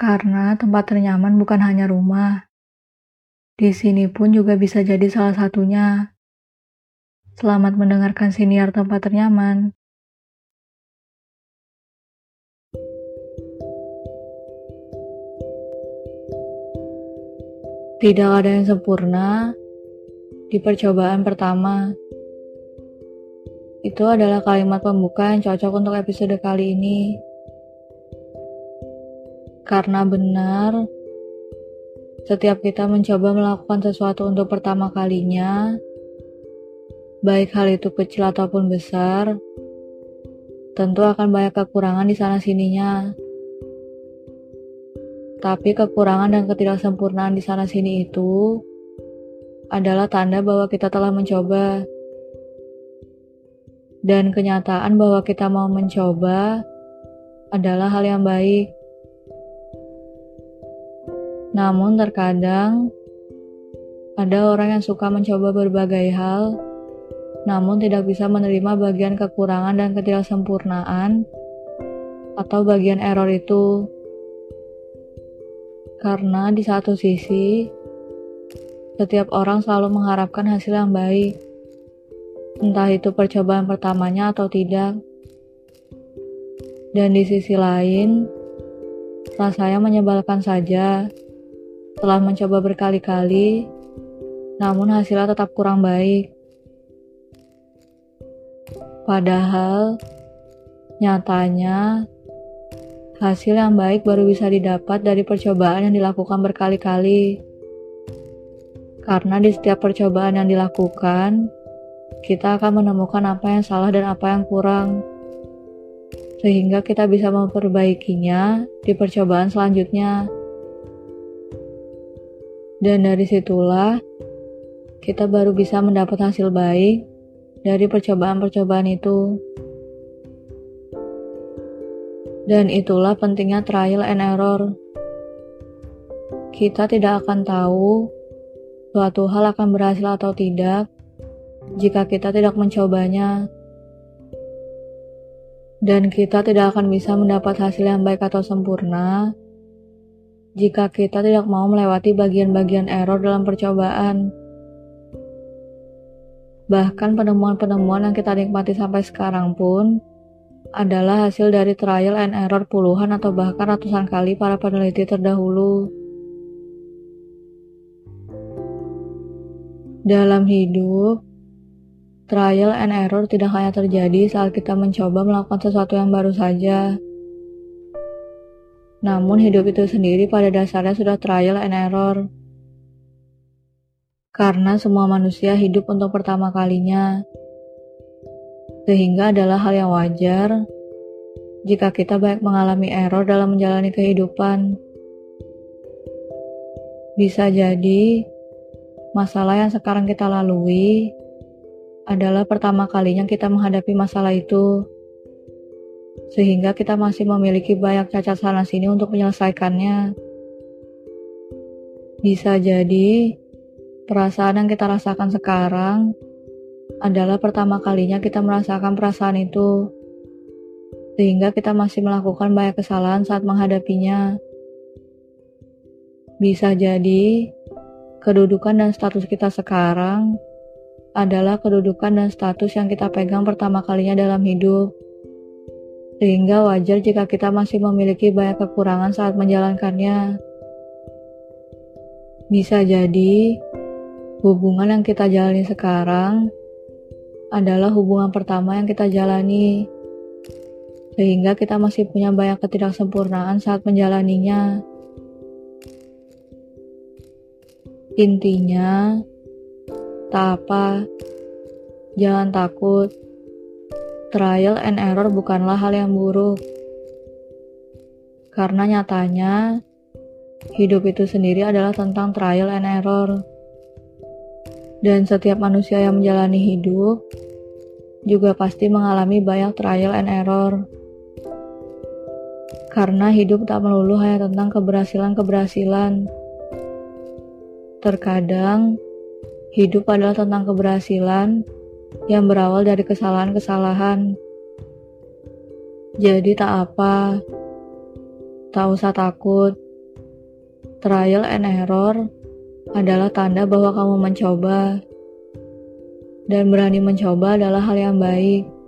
Karena tempat ternyaman bukan hanya rumah. Di sini pun juga bisa jadi salah satunya. Selamat mendengarkan siniar tempat ternyaman. Tidak ada yang sempurna di percobaan pertama. Itu adalah kalimat pembuka yang cocok untuk episode kali ini. Karena benar, setiap kita mencoba melakukan sesuatu untuk pertama kalinya, baik hal itu kecil ataupun besar, tentu akan banyak kekurangan di sana-sininya. Tapi kekurangan dan ketidaksempurnaan di sana-sini itu adalah tanda bahwa kita telah mencoba dan kenyataan bahwa kita mau mencoba adalah hal yang baik. Namun, terkadang ada orang yang suka mencoba berbagai hal, namun tidak bisa menerima bagian kekurangan dan ketidaksempurnaan atau bagian error itu. Karena di satu sisi, setiap orang selalu mengharapkan hasil yang baik entah itu percobaan pertamanya atau tidak. Dan di sisi lain, rasanya menyebalkan saja. Setelah mencoba berkali-kali, namun hasilnya tetap kurang baik. Padahal, nyatanya hasil yang baik baru bisa didapat dari percobaan yang dilakukan berkali-kali. Karena di setiap percobaan yang dilakukan, kita akan menemukan apa yang salah dan apa yang kurang, sehingga kita bisa memperbaikinya di percobaan selanjutnya. Dan dari situlah kita baru bisa mendapat hasil baik dari percobaan-percobaan itu. Dan itulah pentingnya trial and error. Kita tidak akan tahu suatu hal akan berhasil atau tidak jika kita tidak mencobanya, dan kita tidak akan bisa mendapat hasil yang baik atau sempurna jika kita tidak mau melewati bagian-bagian error dalam percobaan. Bahkan penemuan-penemuan yang kita nikmati sampai sekarang pun adalah hasil dari trial and error puluhan atau bahkan ratusan kali para peneliti terdahulu. Dalam hidup, Trial and error tidak hanya terjadi saat kita mencoba melakukan sesuatu yang baru saja. Namun hidup itu sendiri pada dasarnya sudah trial and error. Karena semua manusia hidup untuk pertama kalinya. Sehingga adalah hal yang wajar jika kita baik mengalami error dalam menjalani kehidupan. Bisa jadi masalah yang sekarang kita lalui adalah pertama kalinya kita menghadapi masalah itu, sehingga kita masih memiliki banyak cacat sana sini untuk menyelesaikannya. Bisa jadi perasaan yang kita rasakan sekarang adalah pertama kalinya kita merasakan perasaan itu, sehingga kita masih melakukan banyak kesalahan saat menghadapinya. Bisa jadi kedudukan dan status kita sekarang adalah kedudukan dan status yang kita pegang pertama kalinya dalam hidup. Sehingga wajar jika kita masih memiliki banyak kekurangan saat menjalankannya. Bisa jadi, hubungan yang kita jalani sekarang adalah hubungan pertama yang kita jalani. Sehingga kita masih punya banyak ketidaksempurnaan saat menjalaninya. Intinya, Tak apa, jangan takut. Trial and error bukanlah hal yang buruk. Karena nyatanya, hidup itu sendiri adalah tentang trial and error. Dan setiap manusia yang menjalani hidup juga pasti mengalami banyak trial and error. Karena hidup tak melulu hanya tentang keberhasilan-keberhasilan. Terkadang, Hidup adalah tentang keberhasilan yang berawal dari kesalahan-kesalahan. Jadi tak apa, tak usah takut. Trial and error adalah tanda bahwa kamu mencoba, dan berani mencoba adalah hal yang baik.